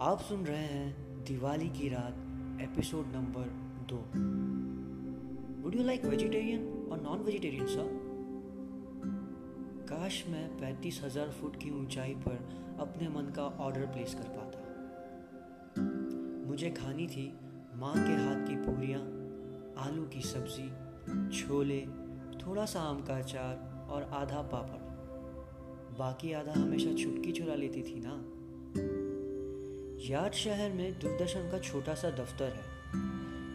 आप सुन रहे हैं दिवाली की रात एपिसोड नंबर दो। वुड यू लाइक वेजिटेरियन और नॉन वेजिटेरियन सर काश मैं पैंतीस हज़ार फुट की ऊंचाई पर अपने मन का ऑर्डर प्लेस कर पाता। मुझे खानी थी माँ के हाथ की पूरियाँ आलू की सब्ज़ी, छोले थोड़ा सा आम का अचार और आधा पापड़। बाकी आधा हमेशा छुटकी चुरा लेती थी ना? याद शहर में दूरदर्शन का छोटा सा दफ्तर है।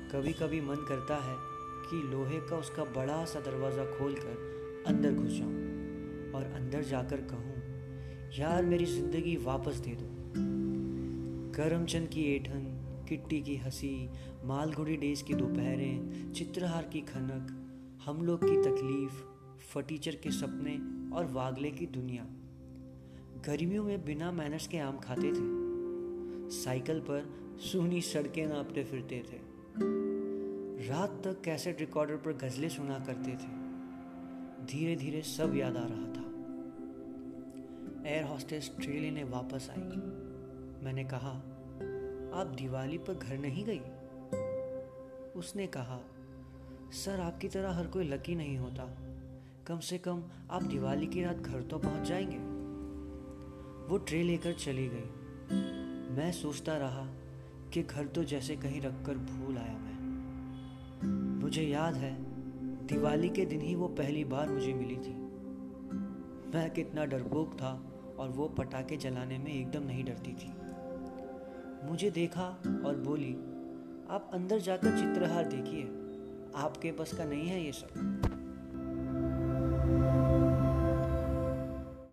कभी कभी मन करता है कि लोहे का उसका बड़ा सा दरवाज़ा खोलकर अंदर घुस जाऊँ और अंदर जाकर कहूँ, यार, मेरी ज़िंदगी वापस दे दो। करमचंद की एठन, किट्टी की हँसी मालगुड़ी डेज़ की दोपहरें, चित्रहार की खनक, हम लोग की तकलीफ़, फटीचर के सपने और वागले की दुनिया। गर्मियों में बिना मैनर्स के आम खाते थे। साइकिल पर सुनी सड़कें नापते फिरते थे। रात तक कैसेट रिकॉर्डर पर गजलें सुना करते थे। धीरे धीरे सब याद आ रहा था। एयर हॉस्टेस ट्रे लेने वापस आई। मैंने कहा, आप दिवाली पर घर नहीं गई? उसने कहा, सर, आपकी तरह हर कोई लकी नहीं होता। कम से कम आप दिवाली की रात घर तो पहुँच जाएँगे। वो ट्रे लेकर चली गई। मैं सोचता रहा कि घर तो जैसे कहीं रखकर भूल आया मैं। मुझे याद है, दिवाली के दिन ही वो पहली बार मुझे मिली थी। मैं कितना डरपोक था और वो पटाखे जलाने में एकदम नहीं डरती थी। मुझे देखा और बोली, आप अंदर जाकर चित्रहार देखिए, आपके बस का नहीं है ये सब।